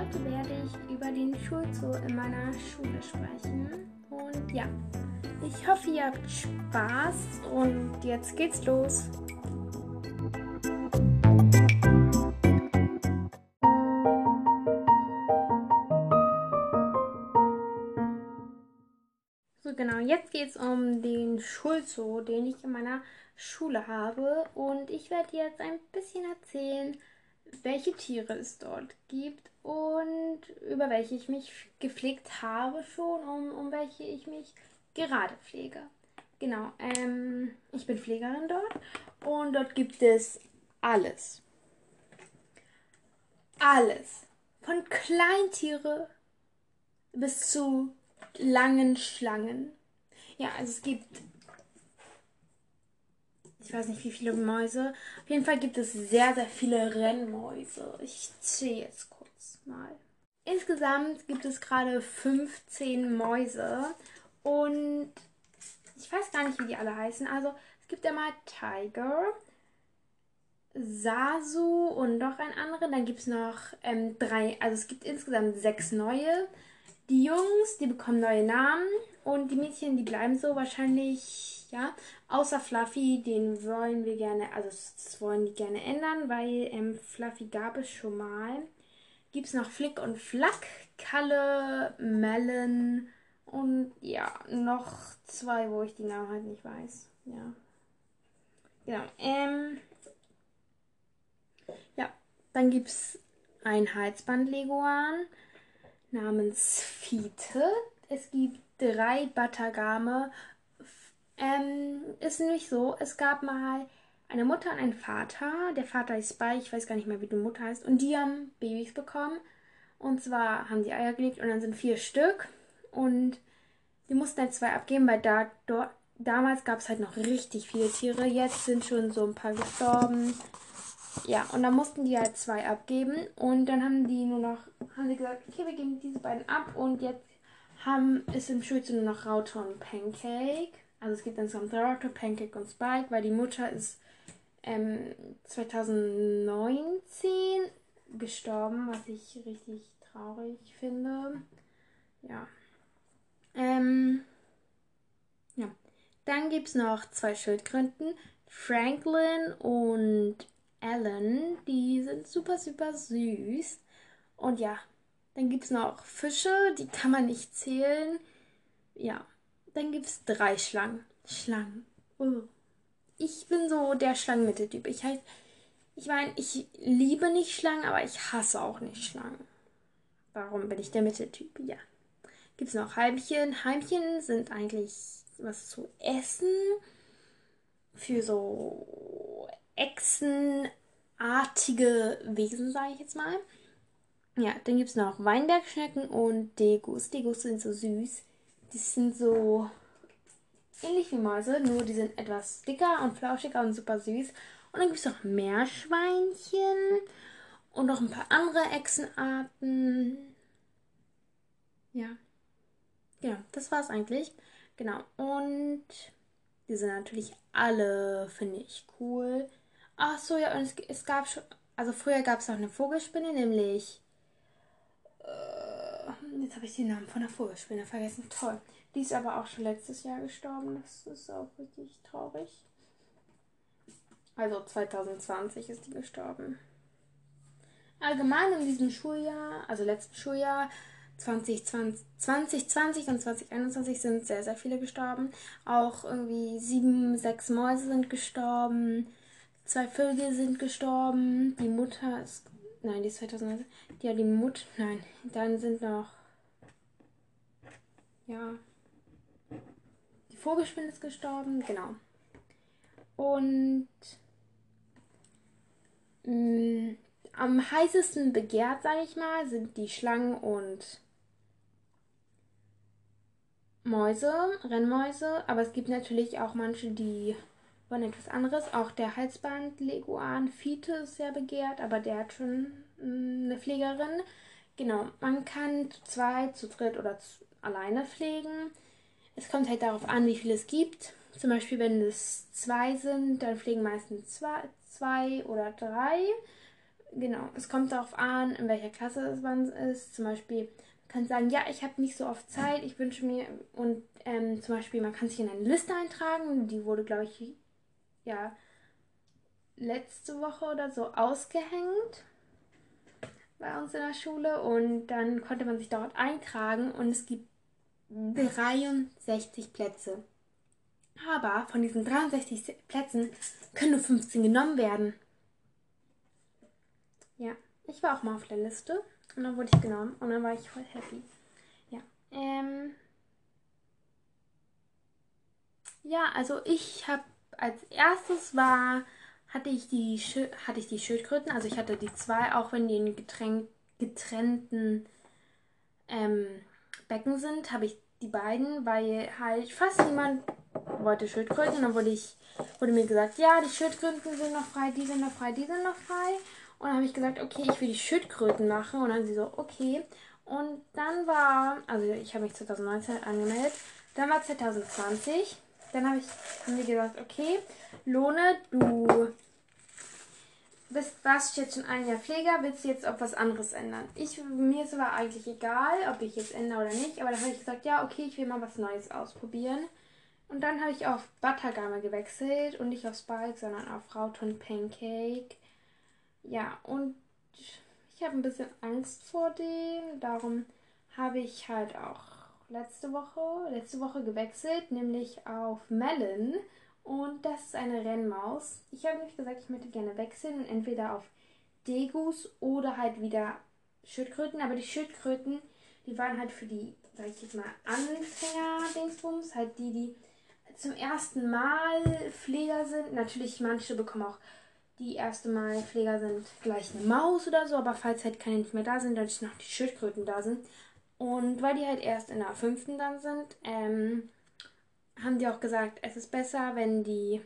heute werde ich über den Schulzoo in meiner Schule sprechen. Und ja, ich hoffe, ihr habt Spaß und jetzt geht's los. So genau, jetzt geht es um den Schulzoo, den ich in meiner Schule habe. Und ich werde jetzt ein bisschen erzählen, welche Tiere es dort gibt und über welche ich mich gepflegt habe schon, um, um welche ich mich gerade pflege. Genau, ähm, ich bin Pflegerin dort und dort gibt es alles. Alles. Von Kleintiere bis zu langen Schlangen. Ja, also es gibt ich weiß nicht wie viele Mäuse. Auf jeden Fall gibt es sehr, sehr viele Rennmäuse. Ich zähle jetzt kurz mal. Insgesamt gibt es gerade 15 Mäuse und ich weiß gar nicht, wie die alle heißen. Also es gibt einmal Tiger, Sasu und noch einen anderen. Dann gibt es noch ähm, drei, also es gibt insgesamt sechs neue. Die Jungs, die bekommen neue Namen und die Mädchen, die bleiben so wahrscheinlich ja. Außer Fluffy, den wollen wir gerne, also das wollen die gerne ändern, weil ähm, Fluffy gab es schon mal. Gibt es noch Flick und Flack, Kalle, Melon und ja, noch zwei, wo ich die Namen halt nicht weiß. Ja. Genau. Ähm, ja, dann gibt es ein Halsband-Leguan namens Fiete. Es gibt drei Batagame ähm, ist nämlich so, es gab mal eine Mutter und einen Vater. Der Vater ist bei, ich weiß gar nicht mehr, wie die Mutter heißt. Und die haben Babys bekommen. Und zwar haben die Eier gelegt und dann sind vier Stück. Und die mussten halt zwei abgeben, weil da, dort, damals gab es halt noch richtig viele Tiere. Jetzt sind schon so ein paar gestorben. Ja, und dann mussten die halt zwei abgeben. Und dann haben die nur noch, haben sie gesagt, okay, wir geben diese beiden ab. Und jetzt haben, ist im Schulze nur noch Raute und Pancake. Also es gibt insgesamt Dorothy, Pancake und Spike, weil die Mutter ist ähm, 2019 gestorben, was ich richtig traurig finde. Ja. Ähm, ja. Dann gibt es noch zwei Schildkröten, Franklin und Ellen. Die sind super, super süß. Und ja, dann gibt es noch Fische, die kann man nicht zählen. Ja, dann gibt es drei Schlangen. Schlangen. Oh. Ich bin so der Schlangenmitteltyp. Ich halt, ich meine, ich liebe nicht Schlangen, aber ich hasse auch nicht Schlangen. Warum bin ich der Mitteltyp? Ja. Gibt es noch Heimchen? Heimchen sind eigentlich was zu essen. Für so echsenartige Wesen, sage ich jetzt mal. Ja, dann gibt es noch Weinbergschnecken und Degus. Degus sind so süß. Die sind so ähnlich wie Mäuse, nur die sind etwas dicker und flauschiger und super süß. Und dann gibt es noch Meerschweinchen und noch ein paar andere Echsenarten. Ja. Genau, das war's eigentlich. Genau. Und die sind natürlich alle, finde ich, cool. Ach so, ja, und es, es gab schon, also früher gab es auch eine Vogelspinne, nämlich jetzt habe ich den Namen von der Vogelspinne vergessen. Toll. Die ist aber auch schon letztes Jahr gestorben. Das ist auch richtig traurig. Also 2020 ist die gestorben. Allgemein in diesem Schuljahr, also letzten Schuljahr 2020, 2020 und 2021 sind sehr, sehr viele gestorben. Auch irgendwie sieben, sechs Mäuse sind gestorben. Zwei Vögel sind gestorben. Die Mutter ist. Nein, die ist 2019. Ja, die Mutter. Nein, dann sind noch ja. Die Vogelspinne ist gestorben, genau. Und mh, mm, am heißesten begehrt, sage ich mal, sind die Schlangen und Mäuse, Rennmäuse, aber es gibt natürlich auch manche, die wollen etwas anderes. Auch der Halsband-Leguan Fiete ist sehr begehrt, aber der hat schon mh, mm, eine Pflegerin. Genau, man kann zu zweit, zu dritt oder zu, alleine pflegen. Es kommt halt darauf an, wie viel es gibt. Zum Beispiel, wenn es zwei sind, dann pflegen meistens zwei, zwei oder drei. genau, es kommt darauf an, in welcher Klasse man ist. Zum Beispiel, man kann sagen, ja, ich habe nicht so oft Zeit, ich wünsche mir, und ähm, zum Beispiel, man kann sich in eine Liste eintragen, die wurde, glaube ich, ja, letzte Woche oder so ausgehängt bei uns in der Schule und dann konnte man sich dort eintragen und es gibt 63 Plätze. Aber von diesen 63 Plätzen können nur 15 genommen werden. Ja, ich war auch mal auf der Liste und dann wurde ich genommen und dann war ich voll happy. Ja, ähm. Ja, also ich habe als erstes war, hatte ich die, hatte ich die Schildkröten, also ich hatte die zwei, auch wenn die in getränk, getrennten ähm, Becken sind, habe ich die beiden, weil halt fast niemand wollte Schildkröten. Dann wurde, ich, wurde mir gesagt, ja, die Schildkröten sind noch frei, die sind noch frei, die sind noch frei. Und dann habe ich gesagt, okay, ich will die Schildkröten machen. Und dann sie so, okay. Und dann war, also ich habe mich 2019 angemeldet. Dann war 2020. Dann habe ich, haben wir gesagt, okay, Lohne, du bist, warst jetzt schon ein Jahr Pfleger, willst du jetzt auf was anderes ändern? Ich, mir ist aber eigentlich egal, ob ich jetzt ändere oder nicht, aber dann habe ich gesagt, ja, okay, ich will mal was Neues ausprobieren. Und dann habe ich auf Buttergame gewechselt und nicht auf Spike, sondern auf Rauton Pancake. Ja, und ich habe ein bisschen Angst vor dem, darum habe ich halt auch letzte Woche, letzte Woche gewechselt, nämlich auf Melon. Und das ist eine Rennmaus. Ich habe nämlich gesagt, ich möchte gerne wechseln. Entweder auf Degus oder halt wieder Schildkröten. Aber die Schildkröten, die waren halt für die, sag ich jetzt mal, Anfänger-Dingsbums. Halt die, die zum ersten Mal Pfleger sind. Natürlich, manche bekommen auch die erste Mal Pfleger sind gleich eine Maus oder so. Aber falls halt keine nicht mehr da sind, dadurch noch die Schildkröten da sind. Und weil die halt erst in der fünften dann sind, ähm, haben die auch gesagt, es ist besser, wenn die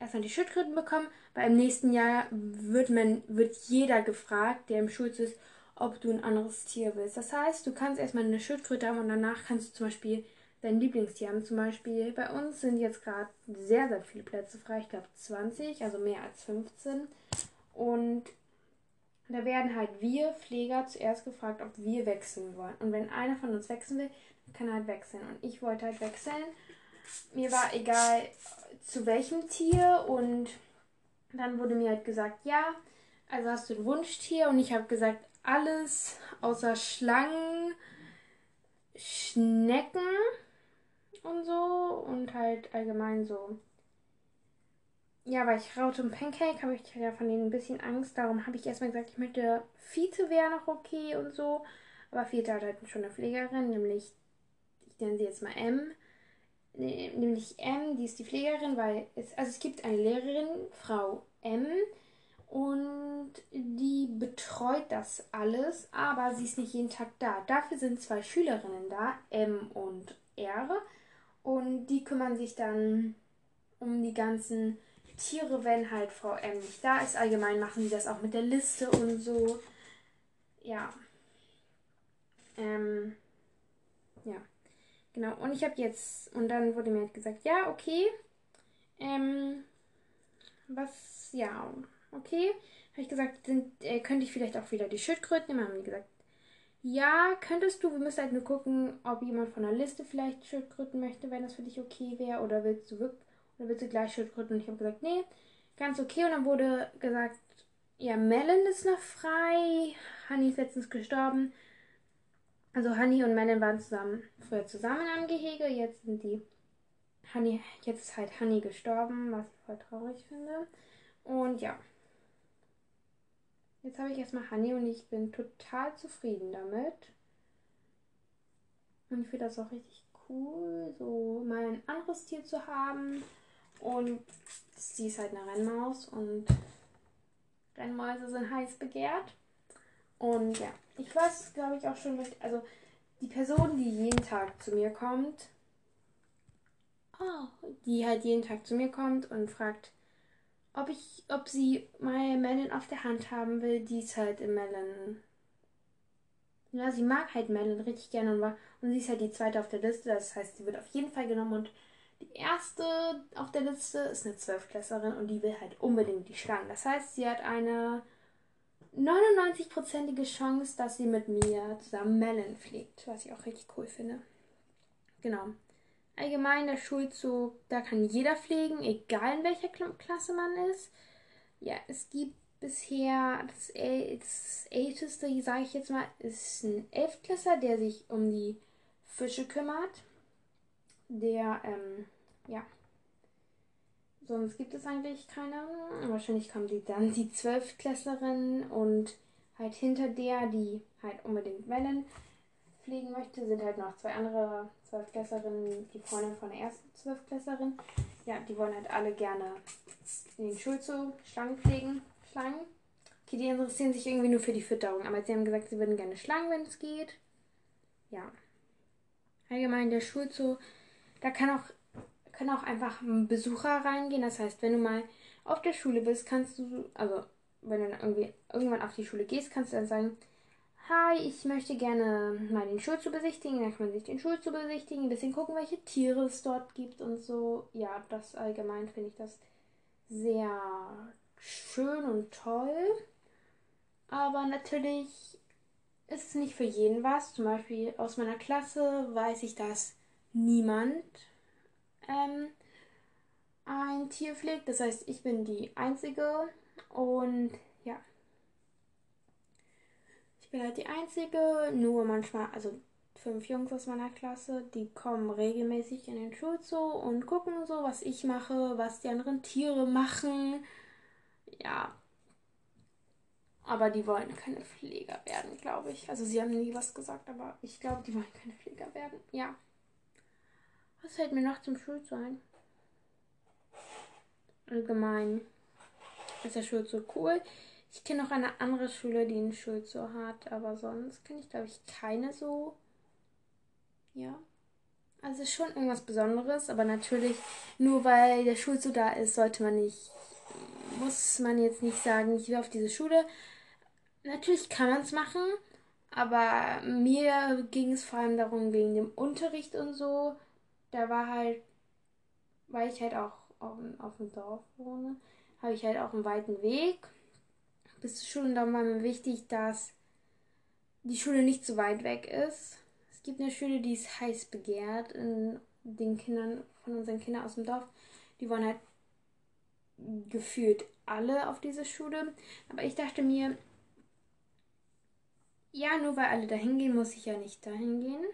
erstmal die Schildkröten bekommen, weil im nächsten Jahr wird man, wird jeder gefragt, der im Schulz ist, ob du ein anderes Tier willst. Das heißt, du kannst erstmal eine Schildkröte haben und danach kannst du zum Beispiel dein Lieblingstier haben. Zum Beispiel bei uns sind jetzt gerade sehr, sehr viele Plätze frei. Ich glaube 20, also mehr als 15. Und da werden halt wir Pfleger zuerst gefragt, ob wir wechseln wollen. Und wenn einer von uns wechseln will, kann er halt wechseln. Und ich wollte halt wechseln mir war egal zu welchem Tier und dann wurde mir halt gesagt, ja, also hast du ein Wunschtier und ich habe gesagt, alles außer Schlangen, Schnecken und so und halt allgemein so. Ja, weil ich Raute und Pancake habe ich ja von denen ein bisschen Angst. Darum habe ich erstmal gesagt, ich möchte Fiete wäre noch okay und so. Aber Fiete hat halt schon eine Pflegerin, nämlich, ich nenne sie jetzt mal M nämlich M, die ist die Pflegerin, weil es, also es gibt eine Lehrerin, Frau M, und die betreut das alles, aber sie ist nicht jeden Tag da. Dafür sind zwei Schülerinnen da, M und R, und die kümmern sich dann um die ganzen Tiere, wenn halt Frau M nicht da ist. Allgemein machen sie das auch mit der Liste und so. Ja. Ähm. Genau, und ich habe jetzt, und dann wurde mir halt gesagt, ja, okay, ähm, was, ja, okay. Habe ich gesagt, sind, äh, könnte ich vielleicht auch wieder die Schildkröten nehmen? Haben die gesagt, ja, könntest du. Wir müssen halt nur gucken, ob jemand von der Liste vielleicht Schildkröten möchte, wenn das für dich okay wäre. Oder willst du wirklich, oder willst du gleich Schildkröten? Und ich habe gesagt, nee, ganz okay. Und dann wurde gesagt, ja, Melon ist noch frei. Honey ist letztens gestorben. Also Honey und Melon waren zusammen, früher zusammen am Gehege, jetzt sind die Honey, jetzt ist halt Honey gestorben, was ich voll traurig finde. Und ja. Jetzt habe ich erstmal Honey und ich bin total zufrieden damit. Und ich finde das auch richtig cool, so mal ein anderes Tier zu haben. Und sie ist halt eine Rennmaus und Rennmäuse sind heiß begehrt. Und ja, ich weiß, glaube ich, auch schon also die Person, die jeden Tag zu mir kommt, oh, die halt jeden Tag zu mir kommt und fragt, ob ich, ob sie meine Melon auf der Hand haben will, die ist halt im Melon. Ja, sie mag halt Melon richtig gerne und, war, und sie ist halt die zweite auf der Liste, das heißt, sie wird auf jeden Fall genommen und die erste auf der Liste ist eine Zwölfklässlerin und die will halt unbedingt die Schlangen. Das heißt, sie hat eine 99%ige Chance, dass sie mit mir zusammen Melon pflegt, was ich auch richtig cool finde. Genau. Allgemein der Schulzug, da kann jeder pflegen, egal in welcher Klasse man ist. Ja, es gibt bisher das, das älteste, sage ich jetzt mal, ist ein Elftklässler, der sich um die Fische kümmert. Der, ähm, ja. Sonst gibt es eigentlich keine. Wahrscheinlich kommt die dann die Zwölftklässlerin und halt hinter der, die halt unbedingt Wellen pflegen möchte, sind halt noch zwei andere Zwölftklässlerinnen, die Freundin von der ersten Zwölftklässlerin. Ja, die wollen halt alle gerne in den Schulzoo Schlangen pflegen. Schlangen. Okay, die interessieren sich irgendwie nur für die Fütterung, aber sie haben gesagt, sie würden gerne Schlangen, wenn es geht. Ja. Allgemein der Schulzoo, da kann auch, kann auch einfach ein Besucher reingehen. Das heißt, wenn du mal auf der Schule bist, kannst du, also wenn du dann irgendwie irgendwann auf die Schule gehst, kannst du dann sagen, Hi, ich möchte gerne mal den Schulzoo besichtigen. Dann kann man sich den Schulzoo besichtigen, ein bisschen gucken, welche Tiere es dort gibt und so. Ja, das allgemein finde ich das sehr schön und toll. Aber natürlich ist es nicht für jeden was. Zum Beispiel aus meiner Klasse weiß ich, dass niemand ähm, ein Tier pflegt. Das heißt, ich bin die Einzige. Und ja. Ich bin halt die Einzige. Nur manchmal, also fünf Jungs aus meiner Klasse, die kommen regelmäßig in den Schulzoo und gucken so, was ich mache, was die anderen Tiere machen. Ja. Aber die wollen keine Pfleger werden, glaube ich. Also sie haben nie was gesagt, aber ich glaube, die wollen keine Pfleger werden. Ja. Was fällt mir noch zum Schulzoo ein? Allgemein ist der Schulzoo cool. Ich kenne noch eine andere Schule, die einen Schulzoo hat, aber sonst kenne ich, glaube ich, keine so. Ja. Also schon irgendwas Besonderes, aber natürlich, nur weil der Schulzoo da ist, sollte man nicht, muss man jetzt nicht sagen, ich will auf diese Schule. Natürlich kann man es machen, aber mir ging es vor allem darum, wegen dem Unterricht und so. Da war halt, weil ich halt auch auf, auf dem Dorf wohne, habe ich halt auch einen weiten Weg bis zur Schule und da war mir wichtig, dass die Schule nicht so weit weg ist. Es gibt eine Schule, die ist heiß begehrt in den Kindern von unseren Kindern aus dem Dorf. Die wollen halt gefühlt alle auf diese Schule. Aber ich dachte mir, ja, nur weil alle dahin gehen, muss ich ja nicht dahin gehen.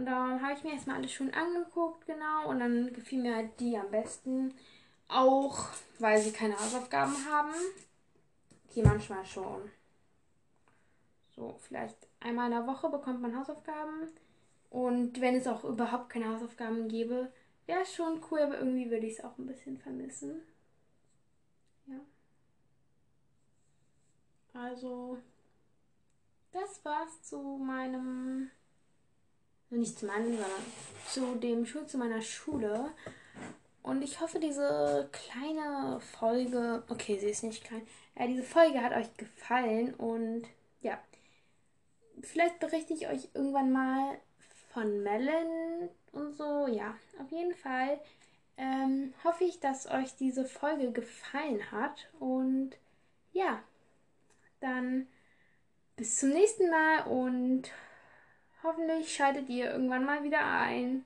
Und da habe ich mir erstmal alle Schulen angeguckt, genau. Und dann gefiel mir halt die am besten. Auch weil sie keine Hausaufgaben haben. Okay, manchmal schon. So, vielleicht einmal in der Woche bekommt man Hausaufgaben. Und wenn es auch überhaupt keine Hausaufgaben gäbe, wäre es schon cool, aber irgendwie würde ich es auch ein bisschen vermissen. Ja. Also, das war's zu meinem, nicht zu meinem, sondern zu dem Schul zu meiner Schule. Und ich hoffe, diese kleine Folge, okay, sie ist nicht klein, ja, diese Folge hat euch gefallen und ja, vielleicht berichte ich euch irgendwann mal von Melon und so. Ja, auf jeden Fall ähm, hoffe ich, dass euch diese Folge gefallen hat und ja, dann bis zum nächsten Mal und hoffentlich schaltet ihr irgendwann mal wieder ein.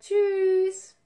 Tschüss!